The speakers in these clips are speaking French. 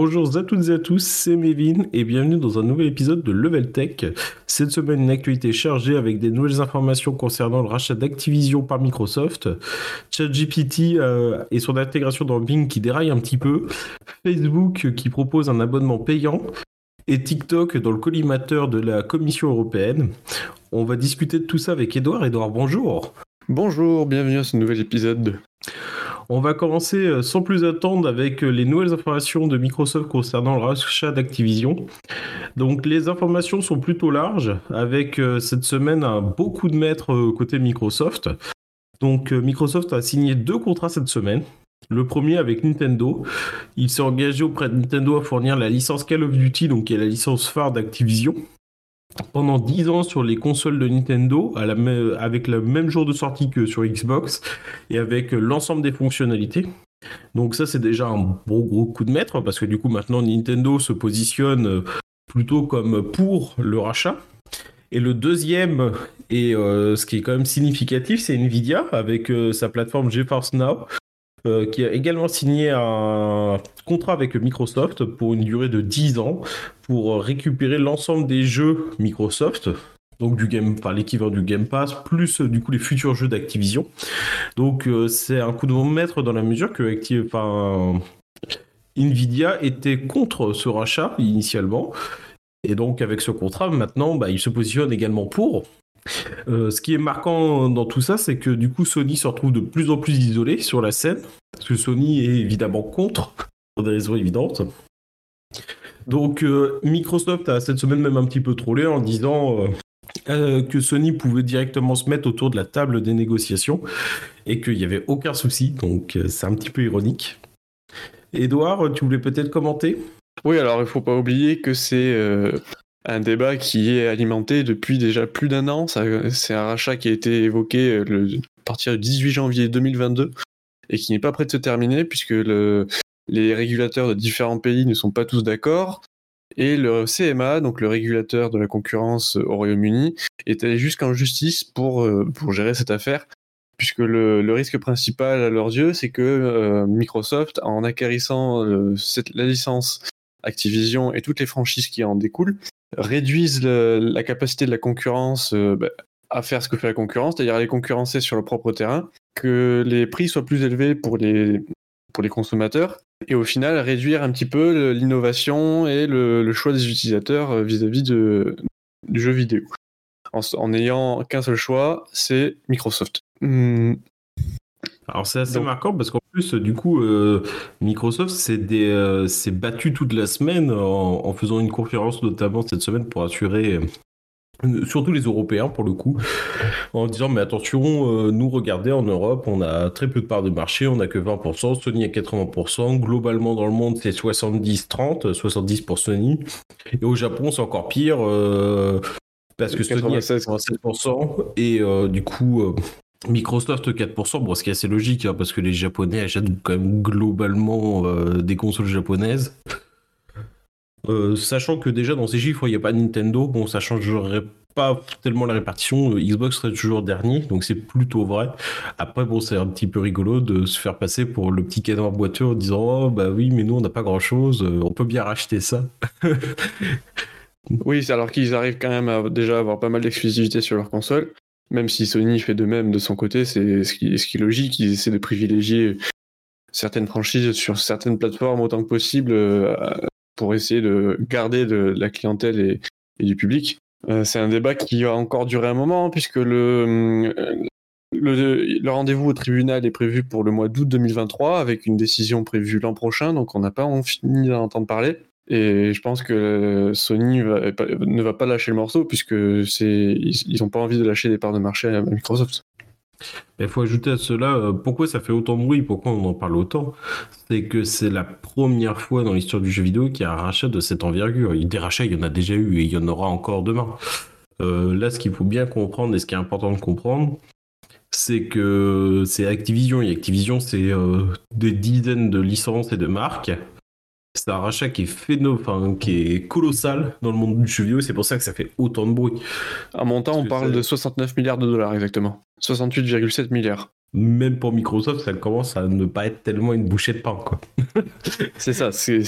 Bonjour à toutes et à tous, c'est Mévin et bienvenue dans un nouvel épisode de Level Tech. Cette semaine, une actualité chargée avec des nouvelles informations concernant le rachat d'Activision par Microsoft, ChatGPT euh, et son intégration dans Bing qui déraille un petit peu, Facebook qui propose un abonnement payant et TikTok dans le collimateur de la Commission européenne. On va discuter de tout ça avec Edouard. Edouard, bonjour. Bonjour, bienvenue à ce nouvel épisode. On va commencer euh, sans plus attendre avec euh, les nouvelles informations de Microsoft concernant le rachat d'Activision. Donc les informations sont plutôt larges avec euh, cette semaine un de maître côté Microsoft. Donc Microsoft a signé deux contrats cette semaine. Le premier avec Nintendo. Il s'est engagé auprès de Nintendo à fournir la licence Call of Duty, donc qui est la licence phare d'Activision pendant 10 ans sur les consoles de Nintendo avec le même jour de sortie que sur Xbox et avec l'ensemble des fonctionnalités. Donc ça c'est déjà un gros gros coup de maître parce que du coup maintenant Nintendo se positionne plutôt comme pour le rachat. Et le deuxième, et euh, ce qui est quand même significatif, c'est Nvidia avec euh, sa plateforme GeForce Now, euh, qui a également signé un contrat avec Microsoft pour une durée de 10 ans pour récupérer l'ensemble des jeux Microsoft. Donc du game, l'équivalent du Game Pass, plus du coup les futurs jeux d'Activision. Donc euh, c'est un coup de maître dans la mesure que Nvidia était contre ce rachat initialement. Et donc avec ce contrat, maintenant, bah, il se positionne également pour. Euh, ce qui est marquant dans tout ça, c'est que du coup Sony se retrouve de plus en plus isolé sur la scène, parce que Sony est évidemment contre, pour des raisons évidentes. Donc euh, Microsoft a cette semaine même un petit peu trollé en disant euh, que Sony pouvait directement se mettre autour de la table des négociations et qu'il n'y avait aucun souci, donc c'est un petit peu ironique. Edouard, tu voulais peut-être commenter? Oui, alors il ne faut pas oublier que c'est un débat qui est alimenté depuis déjà plus d'un an. C'est un rachat qui a été évoqué euh, à partir du 18 janvier 2022 et qui n'est pas prêt de se terminer puisque le, les régulateurs de différents pays ne sont pas tous d'accord. Et le CMA, donc le régulateur de la concurrence au Royaume-Uni, est allé jusqu'en justice pour, euh, gérer cette affaire, puisque le, le risque principal à leurs yeux, c'est que euh, Microsoft, en acquérissant la licence Activision et toutes les franchises qui en découlent, réduisent la capacité de la concurrence euh, bah, à faire ce que fait la concurrence, c'est-à-dire à les concurrencer sur le propre terrain, que les prix soient plus élevés pour les, pour les consommateurs, et au final réduire un petit peu l'innovation et le, choix des utilisateurs euh, vis-à-vis de, du jeu vidéo. En, n'ayant qu'un seul choix, c'est Microsoft. Hmm. Alors c'est assez marquant parce qu'en plus du coup euh, Microsoft euh, s'est battu toute la semaine en, faisant une conférence notamment cette semaine pour assurer euh, surtout les Européens pour le coup en disant mais attention nous regardez en Europe on a très peu de parts de marché on a que 20% Sony a 80% globalement dans le monde c'est 70-30 70 pour Sony. Et au Japon c'est encore pire parce que Sony a 87% et du coup Microsoft 4%, bon, ce qui est assez logique, hein, parce que les Japonais achètent quand même globalement euh, des consoles japonaises. Euh, sachant que déjà dans ces chiffres, il n'y a pas Nintendo, bon, ça changerait pas tellement la répartition. Euh, Xbox serait toujours dernier, donc c'est plutôt vrai. Après, bon, c'est un petit peu rigolo de se faire passer pour le petit canard boiteux en disant Oh, bah oui, mais nous, on n'a pas grand chose, on peut bien racheter ça. oui, alors qu'ils arrivent quand même à déjà avoir pas mal d'exclusivité sur leur console. Même si Sony fait de même de son côté, c'est ce qui, est logique, ils essaient de privilégier certaines franchises sur certaines plateformes autant que possible euh, pour essayer de garder de, la clientèle et, du public. Euh, c'est un débat qui va encore durer un moment puisque le, le, rendez-vous au tribunal est prévu pour le mois d'août 2023 avec une décision prévue l'an prochain, donc on n'a pas fini d'en entendre parler. Et je pense que Sony ne va pas lâcher le morceau puisque ils n'ont pas envie de lâcher des parts de marché à Microsoft. Il faut ajouter à cela euh, pourquoi ça fait autant de bruit, pourquoi on en parle autant? C'est que c'est la première fois dans l'histoire du jeu vidéo qu'il y a un rachat de cette envergure. Des rachats, il y en a déjà eu et il y en aura encore demain. Euh, là, ce qu'il faut bien comprendre et ce qui est important de comprendre, c'est que c'est Activision. Et Activision, c'est euh, des dizaines de licences et de marques c'est un rachat qui est phénoménal, qui est colossal dans le monde du jeu vidéo. C'est pour ça que ça fait autant de bruit. À montant, on parle de 69 milliards de dollars exactement. 68,7 milliards. même pour Microsoft, ça commence à ne pas être tellement une bouchée de pain. Quoi. c'est ça. C'est,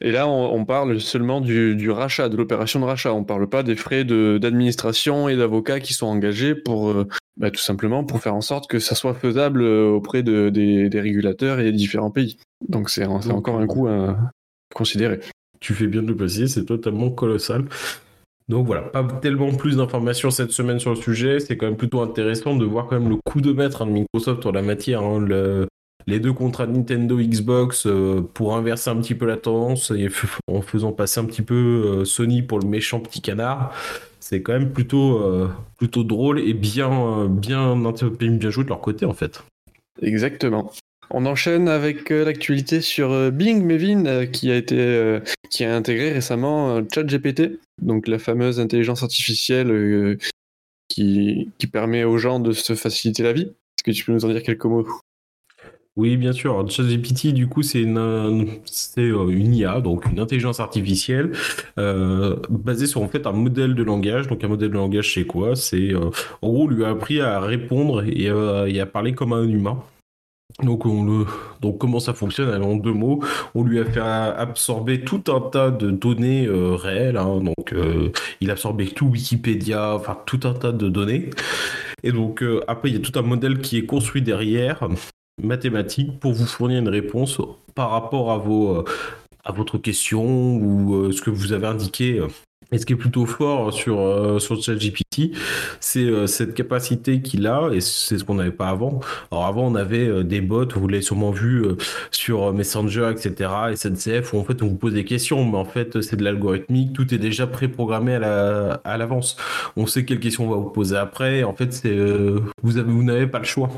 Et là, on, parle seulement du, rachat, de l'opération de rachat. On ne parle pas des frais d'administration et d'avocats qui sont engagés pour euh, bah, tout simplement pour faire en sorte que ça soit faisable euh, auprès de, des, régulateurs et des différents pays. Donc c'est, encore un coût à considérer. Tu fais bien de le préciser, c'est totalement colossal. Donc voilà, pas tellement plus d'informations cette semaine sur le sujet. C'est quand même plutôt intéressant de voir quand même le coup de maître hein, de Microsoft sur la matière. Hein. les deux contrats Nintendo Xbox euh, pour inverser un petit peu la tendance en faisant passer un petit peu euh, Sony pour le méchant petit canard. C'est quand même plutôt, euh, plutôt drôle et bien, bien, bien joué de leur côté en fait. Exactement. On enchaîne avec euh, l'actualité sur euh, Bing Mevin euh, qui a été qui a intégré récemment ChatGPT, donc la fameuse intelligence artificielle qui, permet aux gens de se faciliter la vie. Est-ce que tu peux nous en dire quelques mots? Oui, bien sûr. ChatGPT, du coup, c'est une, une IA, donc une intelligence artificielle basée sur un modèle de langage. Donc un modèle de langage, c'est quoi? C'est en gros, lui a appris à répondre et à parler comme un humain. Donc, on le... Donc comment ça fonctionne? En deux mots, on lui a fait absorber tout un tas de données euh, réelles. Hein. donc euh, il a absorbé tout Wikipédia, enfin tout un tas de données. Et donc euh, après, il y a tout un modèle qui est construit derrière, mathématique, pour vous fournir une réponse par rapport à vos à votre question ou ce que vous avez indiqué et ce qui est plutôt fort sur, euh, sur ChatGPT, c'est euh, cette capacité qu'il a, et c'est ce qu'on n'avait pas avant. Alors avant, on avait euh, des bots, vous l'avez sûrement vu sur Messenger, etc., SNCF, où en fait on vous pose des questions, mais en fait c'est de l'algorithmique, tout est déjà préprogrammé à l'avance. on sait quelles questions on va vous poser après, en fait c'est vous avez vous n'avez pas le choix.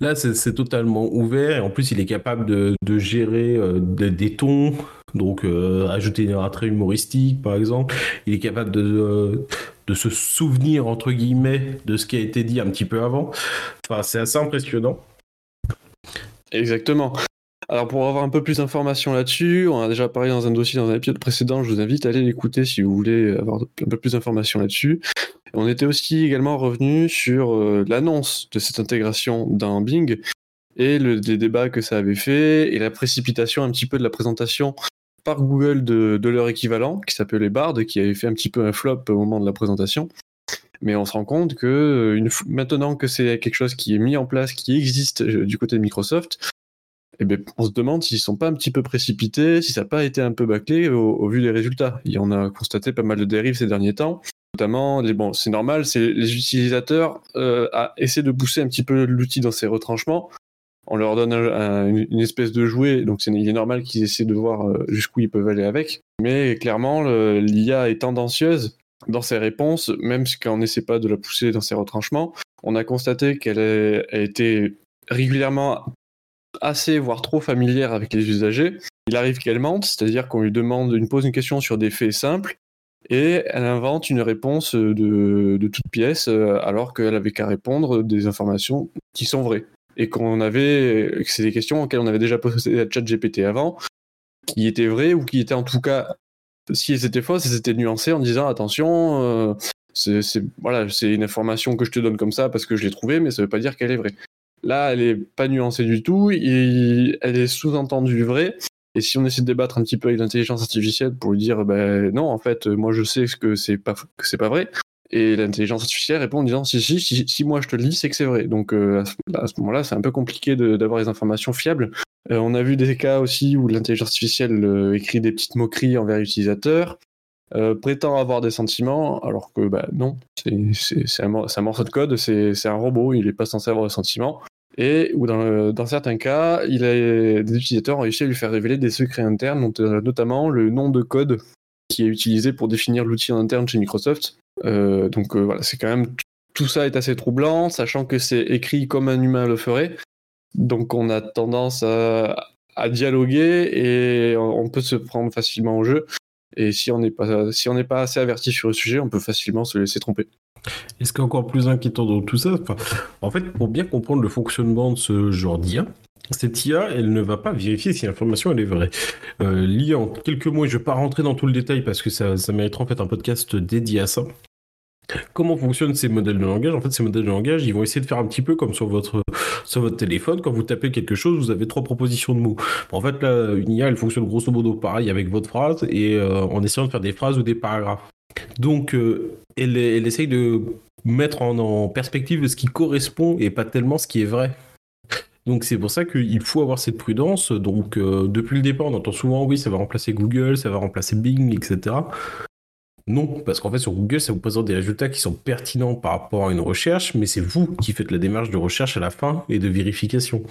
Là, c'est totalement ouvert et en plus, il est capable de, de gérer des tons, donc, euh, ajouter un trait humoristique, par exemple. Il est capable de, euh, de, se souvenir, entre guillemets, de ce qui a été dit un petit peu avant. Enfin, c'est assez impressionnant. Exactement. Alors, pour avoir un peu plus d'informations là-dessus, on a déjà parlé dans un dossier dans un épisode précédent. Je vous invite à aller l'écouter si vous voulez avoir un peu plus d'informations là-dessus. On était aussi également revenu sur euh, l'annonce de cette intégration dans Bing et le, les débats que ça avait fait et la précipitation un petit peu de la présentation par Google de, leur équivalent, qui s'appelait Bard, qui avait fait un petit peu un flop au moment de la présentation. Mais on se rend compte que euh, maintenant que c'est quelque chose qui est mis en place, qui existe euh, du côté de Microsoft, eh bien, on se demande s'ils sont pas un petit peu précipités, si ça n'a pas été un peu bâclé au, vu des résultats. Et on a constaté pas mal de dérives ces derniers temps. Notamment, c'est normal, c'est les utilisateurs euh, à de pousser un petit peu l'outil dans ses retranchements on leur donne une espèce de jouet, donc il est normal qu'ils essaient de voir euh, jusqu'où ils peuvent aller avec. Mais clairement, l'IA est tendancieuse dans ses réponses, même si on n'essaie pas de la pousser dans ses retranchements. On a constaté qu'elle a été régulièrement assez, voire trop familière avec les usagers. Il arrive qu'elle mente, c'est-à-dire qu'on lui demande, une pose une question sur des faits simples, et elle invente une réponse de, de toute pièce, euh, alors qu'elle avait qu'à répondre des informations qui sont vraies et qu'on avait, c'est des questions auxquelles on avait déjà posé à ChatGPT avant, qui étaient vraies ou qui étaient en tout cas, si elles étaient fausses, elles étaient nuancées en disant attention, euh, c'est voilà, c'est une information que je te donne comme ça parce que je l'ai trouvée, mais ça veut pas dire qu'elle est vraie. Là, elle est pas nuancée du tout, elle est sous-entendue vraie. Et si on essaie de débattre un petit peu avec l'intelligence artificielle pour lui dire, ben non, en fait, moi je sais que c'est pas que c'est pas vrai, et l'intelligence artificielle répond en disant si, si, si, moi je te le dis, c'est que c'est vrai. Donc euh, à ce, moment-là, c'est un peu compliqué d'avoir des informations fiables. Euh, on a vu des cas aussi où l'intelligence artificielle euh, écrit des petites moqueries envers l'utilisateur, prétend avoir des sentiments, alors que bah, non, c'est un, un, morceau de code, c'est un robot, il n'est pas censé avoir de sentiments. Et ou dans, dans, certains cas, il a, des utilisateurs ont réussi à lui faire révéler des secrets internes, notamment le nom de code qui est utilisé pour définir l'outil en interne chez Microsoft. Euh, donc euh, voilà, c'est quand même tout ça est assez troublant, sachant que c'est écrit comme un humain le ferait. Donc on a tendance à, dialoguer et on peut se prendre facilement au jeu. Et si on n'est pas, si on n'est pas assez averti sur le sujet, on peut facilement se laisser tromper. Et ce qui est encore plus inquiétant dans tout ça, en fait, pour bien comprendre le fonctionnement de ce genre d'IA, cette IA, elle ne va pas vérifier si l'information est vraie. Euh, en quelques mots, je ne vais pas rentrer dans tout le détail parce que ça mériterait en fait un podcast dédié à ça. Comment fonctionnent ces modèles de langage En fait, ces modèles de langage, ils vont essayer de faire un petit peu comme sur votre, sur votre téléphone. Quand vous tapez quelque chose, vous avez trois propositions de mots. En fait, là, une IA, elle fonctionne grosso modo pareil avec votre phrase et euh, en essayant de faire des phrases ou des paragraphes. Donc, euh, elle, elle, essaye de mettre en, perspective ce qui correspond et pas tellement ce qui est vrai. Donc c'est pour ça qu'il faut avoir cette prudence. Donc euh, depuis le départ, on entend souvent oui, ça va remplacer Google, ça va remplacer Bing, etc. Non, parce qu'en fait sur Google, ça vous présente des résultats qui sont pertinents par rapport à une recherche, mais c'est vous qui faites la démarche de recherche à la fin et de vérification.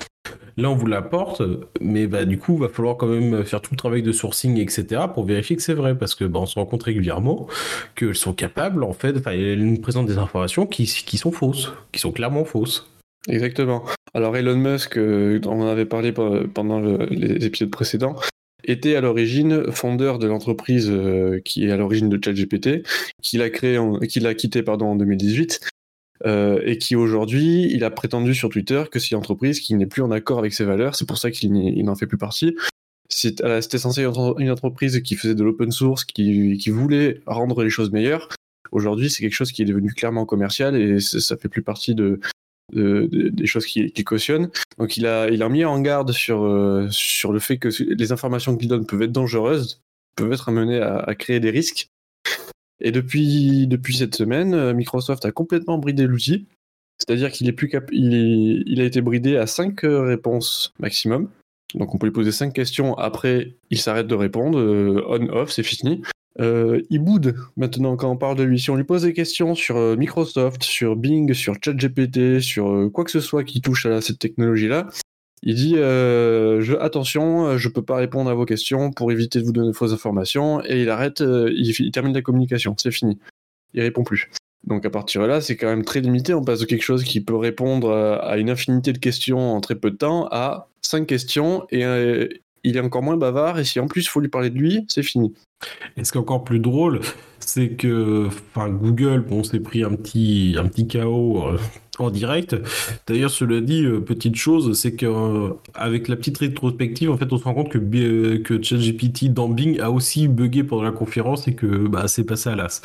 Là, on vous l'apporte, mais bah, du coup, il va falloir quand même faire tout le travail de sourcing, etc., pour vérifier que c'est vrai, parce que bah, on se rend compte régulièrement qu'elles sont capables, en fait, elles nous présentent des informations qui, sont fausses, qui sont clairement fausses. Exactement. Alors Elon Musk, euh, on en avait parlé pendant le, les épisodes précédents, était à l'origine fondeur de l'entreprise euh, qui est à l'origine de ChatGPT, qu'il a quitté pardon en 2018, euh, et qui aujourd'hui, il a prétendu sur Twitter que c'est une entreprise qui n'est plus en accord avec ses valeurs. C'est pour ça qu'il n'en fait plus partie. C'était censé être une entreprise qui faisait de l'open source, qui, qui voulait rendre les choses meilleures. Aujourd'hui, c'est quelque chose qui est devenu clairement commercial et ça fait plus partie de, de, de, des choses qu'il qui cautionne. Donc il a, il a mis en garde sur, euh, sur le fait que les informations qu'il donne peuvent être dangereuses, peuvent être amenées à, créer des risques. Et depuis, depuis cette semaine, euh, Microsoft a complètement bridé l'outil. C'est-à-dire qu'il plus a été bridé à 5 réponses maximum. Donc on peut lui poser 5 questions, après il s'arrête de répondre, euh, on-off, c'est fini. Euh, il boude maintenant quand on parle de lui. Si on lui pose des questions sur euh, Microsoft, sur Bing, sur ChatGPT, sur euh, quoi que ce soit qui touche à cette technologie-là, il dit euh, je, attention, je peux pas répondre à vos questions pour éviter de vous donner de fausses informations et il arrête, il, il, termine la communication, c'est fini. Il répond plus. Donc à partir de là, c'est quand même très limité. On passe de quelque chose qui peut répondre à une infinité de questions en très peu de temps à cinq questions et, il est encore moins bavard et si en plus il faut lui parler de lui, c'est fini. Et ce qui est encore plus drôle, c'est que Google, bon, s'est pris un petit, un petit chaos euh, en direct. D'ailleurs, cela dit, euh, petite chose, c'est qu'avec euh, la petite rétrospective, en fait, on se rend compte que, que ChatGPT dans Bing a aussi bugué pendant la conférence et que bah, c'est passé à l'as.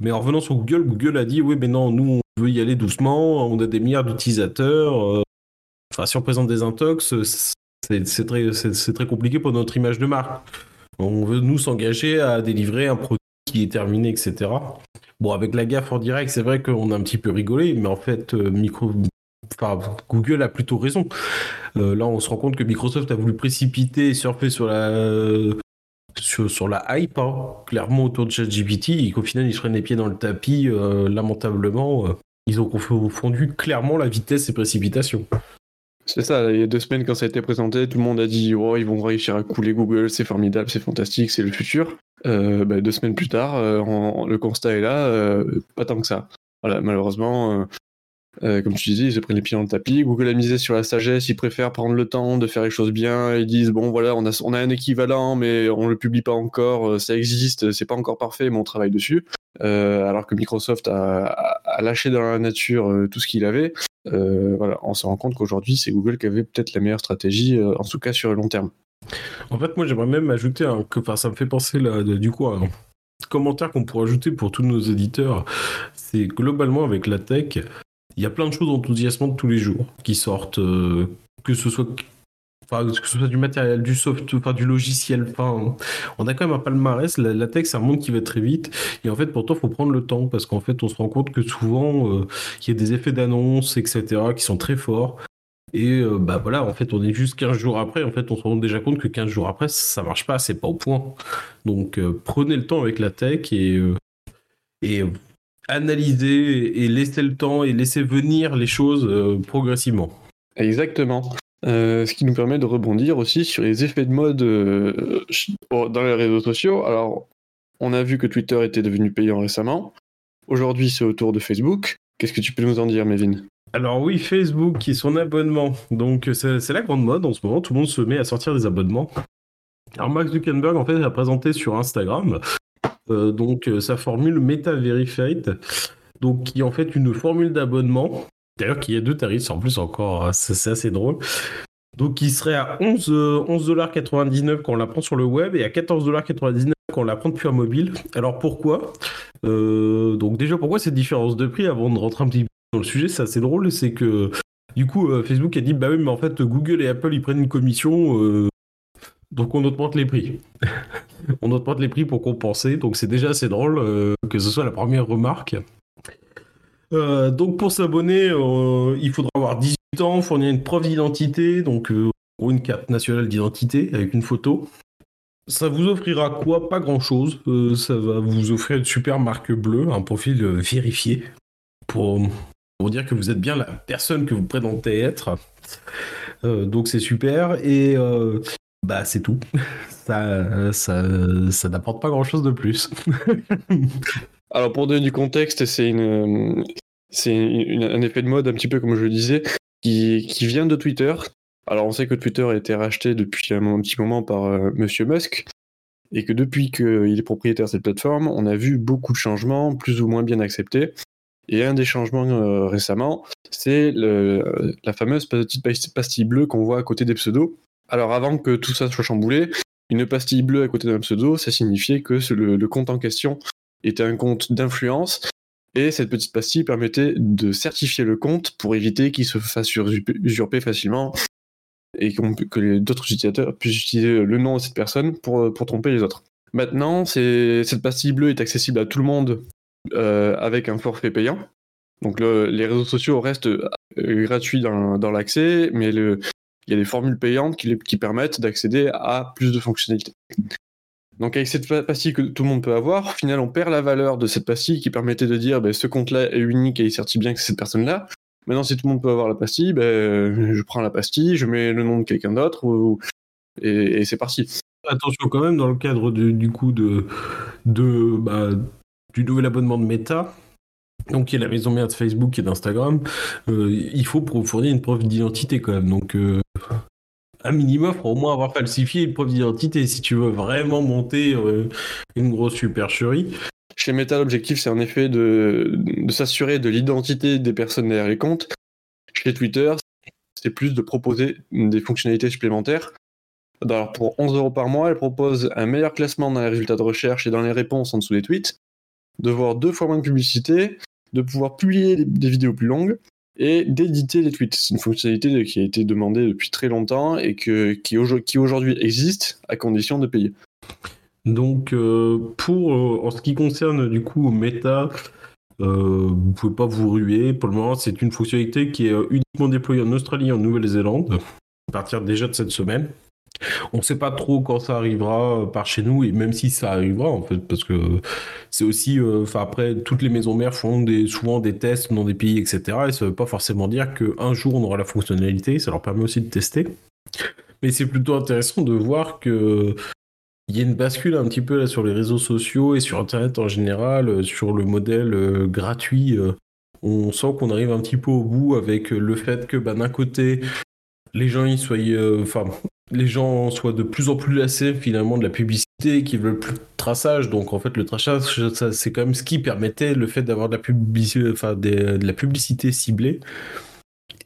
Mais en revenant sur Google, Google a dit oui, mais non, nous on veut y aller doucement, on a des milliards d'utilisateurs. Enfin, si on présente des intox, c'est très, compliqué pour notre image de marque. On veut nous s'engager à délivrer un produit qui est terminé, etc. Bon, avec la gaffe en direct, c'est vrai qu'on a un petit peu rigolé, mais en fait, euh, micro... Google a plutôt raison. Euh, là, on se rend compte que Microsoft a voulu précipiter et surfer sur la, sur, la hype, hein, clairement autour de ChatGPT, et qu'au final, ils se prennent les pieds dans le tapis, euh, lamentablement. Ils ont confondu clairement la vitesse et précipitation. C'est ça, il y a deux semaines quand ça a été présenté, tout le monde a dit oh, ils vont réussir à couler Google, c'est formidable, c'est fantastique, c'est le futur. Euh, bah, deux semaines plus tard, euh, le constat est là, euh, pas tant que ça. Voilà, malheureusement, comme tu disais, ils se prennent les pieds dans le tapis. Google a misé sur la sagesse, ils préfèrent prendre le temps de faire les choses bien. Ils disent bon voilà, on a, un équivalent, mais on le publie pas encore. Ça existe, c'est pas encore parfait, mais on travaille dessus. Alors que Microsoft a, lâché dans la nature tout ce qu'il avait. Euh, voilà, on se rend compte qu'aujourd'hui, c'est Google qui avait peut-être la meilleure stratégie, en tout cas sur le long terme. En fait, moi, j'aimerais même ajouter que, enfin, ça me fait penser là, du coup, un commentaire qu'on pourrait ajouter pour tous nos éditeurs. C'est globalement avec la tech, il y a plein de choses enthousiasmantes tous les jours qui sortent, euh, que ce soit enfin, que ce soit du matériel, du soft, enfin, du logiciel. Enfin, on a quand même un palmarès. La, tech, c'est un monde qui va très vite. Et en fait, pourtant, il faut prendre le temps parce qu'en fait, on se rend compte que souvent, euh, il y a des effets d'annonce, etc., qui sont très forts. Et euh, bah voilà, en fait, on est juste 15 jours après. En fait, on se rend déjà compte que 15 jours après, ça marche pas, c'est pas au point. Donc, euh, prenez le temps avec la tech et, et analysez et laissez le temps et laissez venir les choses progressivement. Exactement. Euh, ce qui nous permet de rebondir aussi sur les effets de mode euh, dans les réseaux sociaux. Alors, on a vu que Twitter était devenu payant récemment. Aujourd'hui, c'est au tour de Facebook. Qu'est-ce que tu peux nous en dire, Mévin? Alors oui, Facebook qui son abonnement. Donc c'est la grande mode en ce moment. Tout le monde se met à sortir des abonnements. Alors Max Zuckerberg en fait a présenté sur Instagram euh, donc euh, sa formule Meta Verified, donc qui est en fait une formule d'abonnement. D'ailleurs, qui a deux tarifs en plus encore, c'est assez drôle. Donc, qui serait à 11,99$ 11 quand on la prend sur le web et à 14,99$ quand on la prend depuis un mobile. Alors pourquoi? Donc déjà, pourquoi cette différence de prix avant de rentrer un petit peu dans le sujet? C'est assez drôle, c'est que du coup, Facebook a dit bah oui, mais en fait, Google et Apple ils prennent une commission, donc on augmente les prix. on augmente les prix pour compenser, donc c'est déjà assez drôle que ce soit la première remarque. Donc pour s'abonner, il faudra avoir 18 ans, fournir une preuve d'identité, donc ou une carte nationale d'identité avec une photo. Ça vous offrira quoi? Pas grand chose. Euh, ça va vous offrir une super marque bleue, un profil euh, vérifié pour, pour dire que vous êtes bien la personne que vous présentez être. Euh, donc c'est super et bah c'est tout. Ça, ça, ça n'apporte pas grand chose de plus. Alors pour donner du contexte, c'est une, c'est un effet de mode un petit peu comme je le disais, qui, qui vient de Twitter. Alors on sait que Twitter a été racheté depuis un, petit moment par euh, Monsieur Musk et que depuis qu'il est propriétaire de cette plateforme, on a vu beaucoup de changements, plus ou moins bien acceptés. Et un des changements euh, récemment, c'est la fameuse petite pastille bleue qu'on voit à côté des pseudos. Alors avant que tout ça soit chamboulé, une pastille bleue à côté d'un pseudo, ça signifiait que le compte en question était un compte d'influence et cette petite pastille permettait de certifier le compte pour éviter qu'il se fasse usurper facilement et que d'autres utilisateurs puissent utiliser le nom de cette personne pour, tromper les autres. Maintenant, cette pastille bleue est accessible à tout le monde euh, avec un forfait payant. Donc les réseaux sociaux restent euh, gratuits dans, l'accès, mais il y a des formules payantes qui permettent d'accéder à plus de fonctionnalités. Donc avec cette pastille que tout le monde peut avoir, au final on perd la valeur de cette pastille qui permettait de dire ben, ce compte-là est unique et il certifie bien que c'est cette personne-là. Maintenant, si tout le monde peut avoir la pastille, ben, je prends la pastille, je mets le nom de quelqu'un d'autre, et, c'est parti. Attention quand même, dans le cadre du coup de, bah, du nouvel abonnement de Meta, donc qui est la maison mère de Facebook et d'Instagram, euh, il faut fournir une preuve d'identité quand même. Euh, un minimum pour au moins avoir falsifié une preuve d'identité si tu veux vraiment monter euh, une grosse supercherie. Chez Meta, l'objectif, c'est en effet de, s'assurer de l'identité des personnes derrière les comptes. Chez Twitter, c'est plus de proposer des fonctionnalités supplémentaires. Pour 11 euros par mois, elle propose un meilleur classement dans les résultats de recherche et dans les réponses en dessous des tweets, de voir deux fois moins de publicité, de pouvoir publier des vidéos plus longues et d'éditer les tweets. C'est une fonctionnalité qui a été demandée depuis très longtemps et que, qui, aujourd'hui existe à condition de payer. Donc, euh, pour euh, en ce qui concerne du coup Meta, euh, vous pouvez pas vous ruer. Pour le moment, c'est une fonctionnalité qui est uniquement déployée en Australie et en Nouvelle-Zélande à partir déjà de cette semaine. On ne sait pas trop quand ça arrivera par chez nous et même si ça arrivera en fait parce que c'est aussi enfin après toutes les maisons mères font des, souvent des tests dans des pays etc et ça veut pas forcément dire qu'un jour on aura la fonctionnalité ça leur permet aussi de tester mais c'est plutôt intéressant de voir que il y a une bascule un petit peu là sur les réseaux sociaux et sur Internet en général, euh, sur le modèle euh, gratuit. Euh. on sent qu'on arrive un petit peu au bout avec le fait que bah, d'un côté, les gens y soient, enfin, les gens soient de plus en plus lassés finalement de la publicité, qui veulent plus de traçage. Donc en fait, le traçage, c'est quand même ce qui permettait le fait d'avoir de la publicité, ciblée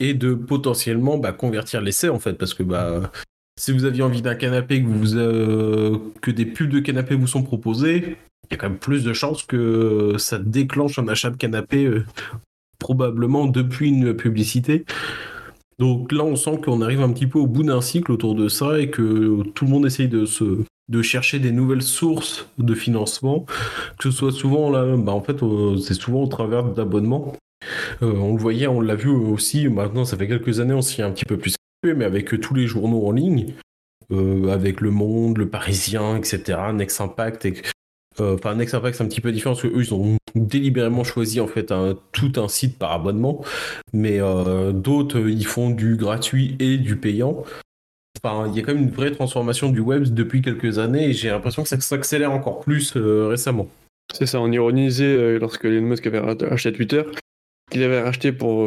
et de potentiellement bah, convertir l'essai en fait, parce que bah si vous aviez envie d'un canapé, que, vous, euh, que des pubs de canapé vous sont proposés, il y a quand même plus de chances que ça déclenche un achat de canapé, euh, probablement depuis une publicité. Donc là, on sent qu'on arrive un petit peu au bout d'un cycle autour de ça et que tout le monde essaye de se de chercher des nouvelles sources de financement, que ce soit souvent là, bah en fait, euh, c'est souvent au travers d'abonnements. on le voyait, on l'a vu aussi. Maintenant, ça fait quelques années, on s'y est un petit peu plus mais avec tous les journaux en ligne, euh, avec Le Monde, Le Parisien, etc., Next Impact. Et, euh, enfin, Impact, c'est un petit peu différent parce qu'eux, ils ont délibérément choisi en fait tout un site par abonnement, mais euh, d'autres, ils font du gratuit et du payant. Il y a quand même une vraie transformation du web depuis quelques années et j'ai l'impression que ça s'accélère encore plus récemment. C'est ça, on ironisait lorsque Elon Musk avait racheté Twitter qu'il avait racheté pour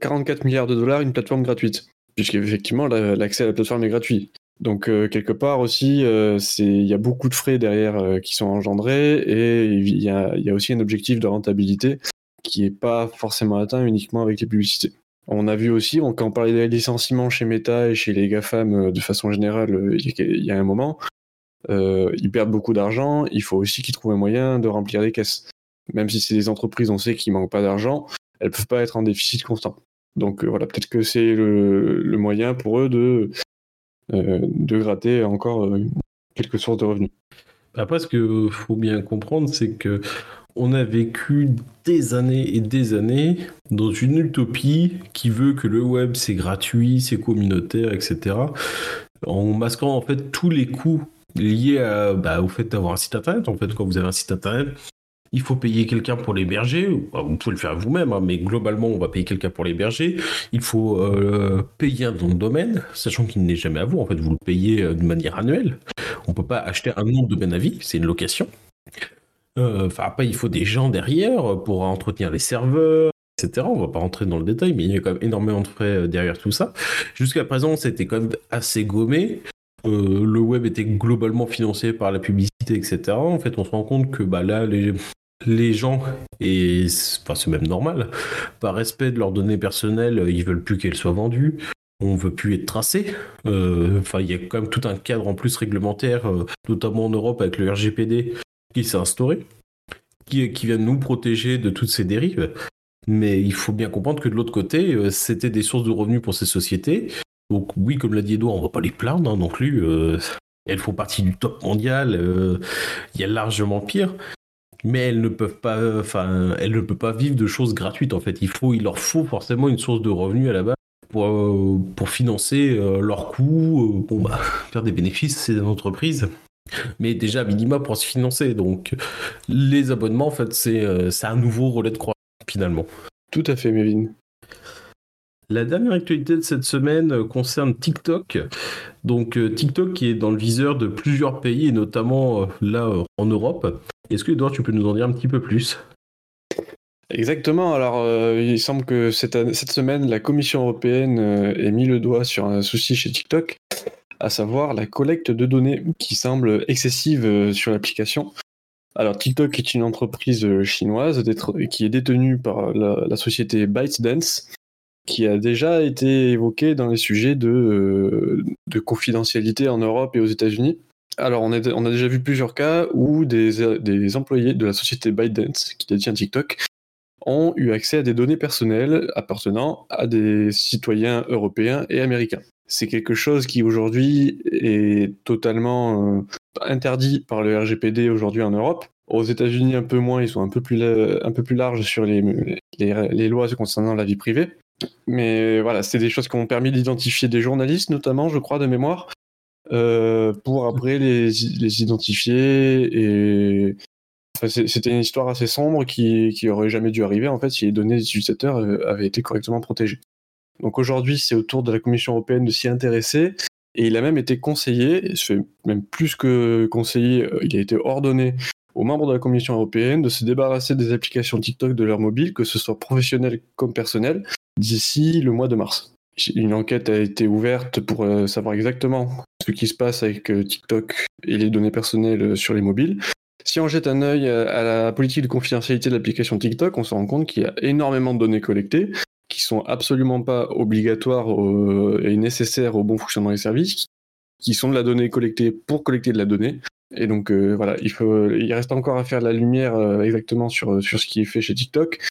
44 milliards de dollars une plateforme gratuite puisqu'effectivement l'accès à la plateforme est gratuit. Donc euh, quelque part aussi, euh, il y a beaucoup de frais derrière euh, qui sont engendrés et il y a, y a, aussi un objectif de rentabilité qui n'est pas forcément atteint uniquement avec les publicités. On a vu aussi, quand on parlait des licenciements chez Meta et chez les GAFAM de façon générale, il y a un moment, ils perdent beaucoup d'argent, il faut aussi qu'ils trouvent un moyen de remplir les caisses. même si c'est des entreprises, on sait qu'ils manquent pas d'argent, elles peuvent pas être en déficit constant. Donc voilà, peut-être que c'est le, moyen pour eux de, de gratter encore quelques sources de revenus. Après, ce qu'il faut bien comprendre, c'est que on a vécu des années et des années dans une utopie qui veut que le web c'est gratuit, c'est communautaire, etc. En masquant en fait tous les coûts liés bah, au fait d'avoir un site internet. En fait, quand vous avez un site internet, il faut payer quelqu'un pour l'héberger. Vous pouvez le faire vous-même, hein, mais globalement, on va payer quelqu'un pour l'héberger. Il faut euh, payer un nom de domaine, sachant qu'il n'est jamais à vous. En fait, vous le payez euh, de manière annuelle. On ne peut pas acheter un nom de domaine à vie, c'est une location. Euh, après, il faut des gens derrière pour entretenir les serveurs, etc. On va pas rentrer dans le détail, mais il y a quand même énormément de frais derrière tout ça. Jusqu'à présent, c'était quand même assez gommé. le web était globalement financé par la publicité, etc. En fait, on se rend compte que bah, là, les, les gens, et enfin, c'est même normal, par respect de leurs données personnelles, ils veulent plus qu'elles soient vendues. On veut plus être tracé. Euh, enfin, il y a quand même tout un cadre en plus réglementaire, euh, notamment en Europe avec le RGPD qui s'est instauré, qui, vient nous protéger de toutes ces dérives. Mais il faut bien comprendre que de l'autre côté, euh, c'était des sources de revenus pour ces sociétés. Donc oui, comme l'a dit Edouard, on va pas les plaindre hein, non plus. elles font partie du top mondial. Il y a largement pire mais elles ne peuvent pas, enfin, elles ne peuvent pas vivre de choses gratuites en fait. Il faut, il leur faut forcément une source de revenus à la base pour, euh, pour financer euh, leurs coûts, euh, bon bah, faire des bénéfices, c'est des entreprises. Mais déjà, minima pour se financer. Donc, les abonnements, en fait, c'est un nouveau relais de croix finalement. Tout à fait, Mévin. La dernière actualité de cette semaine euh, concerne TikTok. Donc euh, TikTok qui est dans le viseur de plusieurs pays et notamment euh, là en Europe. Est-ce que Edouard, tu peux nous en dire un petit peu plus? Exactement. Alors, il semble que cette, semaine, la Commission européenne ait mis le doigt sur un souci chez TikTok, à savoir la collecte de données qui semble excessive sur l'application. Alors, TikTok est une entreprise chinoise qui est détenue par la société ByteDance qui a déjà été évoqué dans les sujets de, euh, de confidentialité en Europe et aux États-Unis. Alors, on, a déjà vu plusieurs cas où des, des, employés de la société ByteDance, qui détient TikTok, ont eu accès à des données personnelles appartenant à des citoyens européens et américains. C'est quelque chose qui aujourd'hui est totalement euh, interdit par le RGPD aujourd'hui en Europe. Aux États-Unis, un peu moins, ils sont un peu plus, un peu plus larges sur les, les lois concernant la vie privée. Mais voilà, c'est des choses qui ont permis d'identifier des journalistes, notamment, je crois, de mémoire, euh, pour après les, les identifier. Et c'était une histoire assez sombre qui, qui aurait jamais dû arriver, en fait, si les données des utilisateurs euh, avaient été correctement protégées. Donc aujourd'hui, c'est au tour de la Commission européenne de s'y intéresser. Et il a même été conseillé, même plus que conseillé, euh, il a été ordonné aux membres de la Commission européenne de se débarrasser des applications TikTok de leur mobile, que ce soit professionnel comme personnel, d'ici le mois de mars. Une enquête a été ouverte pour euh, savoir exactement ce qui se passe avec euh, TikTok et les données personnelles euh, sur les mobiles. Si on jette un œil à la politique de confidentialité de l'application TikTok, on se rend compte qu'il y a énormément de données collectées qui sont absolument pas obligatoires et nécessaires au bon fonctionnement des services, qui sont de la donnée collectée pour collecter de la donnée. Et donc voilà, il, reste encore à faire la lumière exactement sur, sur ce qui est fait chez TikTok.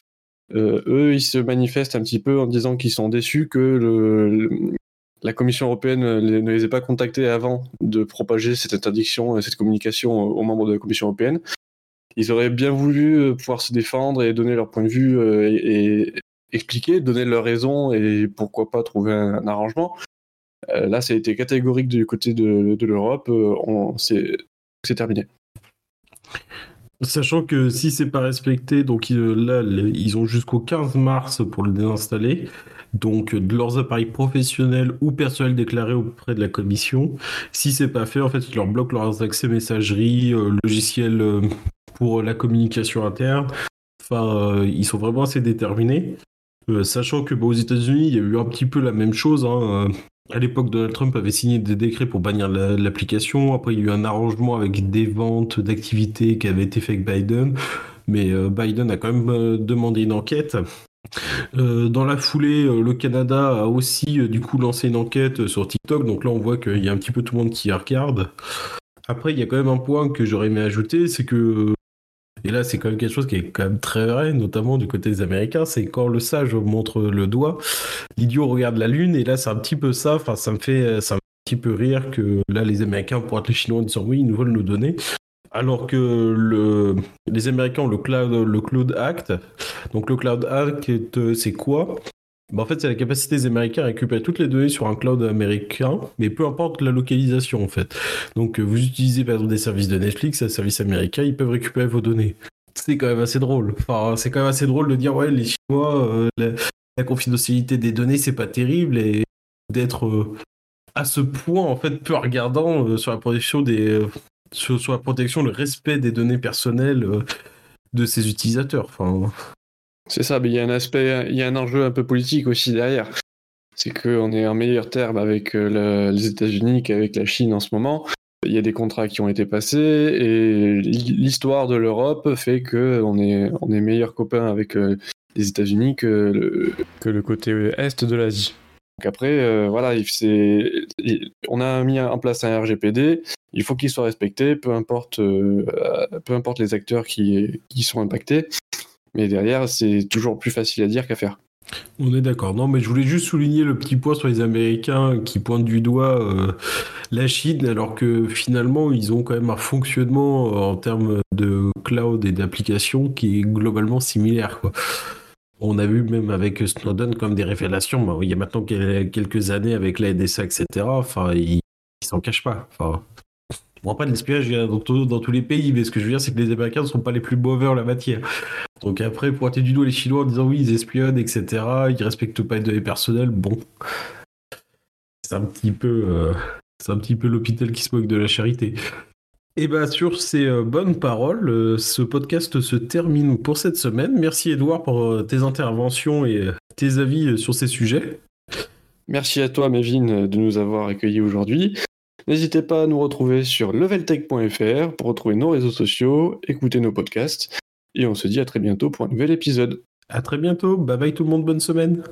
Euh, eux, ils se manifestent un petit peu en disant qu'ils sont déçus que la Commission européenne ne les ait pas contactés avant de propager cette interdiction et cette communication aux membres de la Commission européenne. Ils auraient bien voulu euh, pouvoir se défendre et donner leur point de vue euh, et, expliquer, donner leurs raisons et pourquoi pas trouver un, arrangement. là, ça a été catégorique du côté de l'Europe. c'est terminé. Sachant que si c'est pas respecté, donc là, ils ont jusqu'au 15 mars pour le désinstaller. Donc de leurs appareils professionnels ou personnels déclarés auprès de la commission. Si c'est pas fait, en fait, ils leur bloquent leurs accès messagerie, euh, logiciels euh, pour la communication interne. Enfin, euh, ils sont vraiment assez déterminés. sachant que bah, aux États-Unis, il y a eu un petit peu la même chose. Hein, à l'époque, Donald Trump avait signé des décrets pour bannir l'application. Après, il y a eu un arrangement avec des ventes d'activités qui avaient été faites avec Biden. Mais euh, Biden a quand même euh, demandé une enquête. Euh, dans la foulée, le Canada a aussi du coup lancé une enquête sur TikTok. Donc là, on voit qu'il y a un petit peu tout le monde qui regarde. Après, il y a quand même un point que j'aurais aimé ajouter, c'est que Et là, c'est quand même quelque chose qui est quand même très vrai, notamment du côté des Américains. C'est quand le sage montre le doigt, l'idiot regarde la lune. Et là, c'est un petit peu ça. Enfin, ça me fait, fait un petit peu rire que là, les Américains être les Chinois en disant oui, ils nous veulent nous donner. Alors que le, les Américains ont le Cloud, le Cloud Act. Donc le Cloud Act, c'est quoi? Bah, en fait, c'est la capacité des Américains à récupérer toutes les données sur un cloud américain, mais peu importe la localisation en fait. Donc euh, vous utilisez par exemple des services de Netflix, un service américain, ils peuvent récupérer vos données. C'est quand même assez drôle. Enfin, c'est quand même assez drôle de dire ouais, les Chinois, euh, la, confidentialité des données, c'est pas terrible et d'être euh, à ce point en fait peu regardant sur la protection des sur, sur, la protection, le respect des données personnelles de ses utilisateurs. Enfin, c'est ça, mais il y a un aspect, il y a un enjeu un peu politique aussi derrière. C'est qu'on est en meilleur terme avec euh, les États-Unis qu'avec la Chine en ce moment. Il y a des contrats qui ont été passés et l'histoire de l'Europe fait qu'on est, on est meilleurs copains avec euh, les États-Unis que le, que le côté est de l'Asie. Donc après, euh, voilà, on a mis en place un RGPD, il faut qu'il soit respecté, peu importe, peu importe les acteurs qui, qui sont impactés. Mais derrière, c'est toujours plus facile à dire qu'à faire. On est d'accord. Non, mais je voulais juste souligner le petit point sur les Américains qui pointent du doigt euh, la Chine, alors que finalement, ils ont quand même un fonctionnement euh, en termes de cloud et d'application qui est globalement similaire. On a vu même avec Snowden comme des révélations. il y a maintenant quelques années avec la NSA, etc. Enfin, ils, s'en cachent pas. Bon, après, l'espionnage dans, dans, tous les pays, mais ce que je veux dire, c'est que les Américains ne sont pas les plus mauvais en la matière. Donc après, pointer du doigt les Chinois en disant oui, ils espionnent, etc., ils respectent pas les données personnelles, bon. C'est un petit peu, euh, c'est un petit peu l'hôpital qui se moque de la charité. Et bien, sur ces euh, bonnes paroles, euh, ce podcast se termine pour cette semaine. Merci Edouard pour tes interventions et tes avis sur ces sujets. Merci à toi, Mévin, de nous avoir accueillis aujourd'hui. N'hésitez pas à nous retrouver sur leveltech.fr pour retrouver nos réseaux sociaux, écouter nos podcasts. Et on se dit à très bientôt pour un nouvel épisode. À très bientôt. Bye bye tout le monde. Bonne semaine.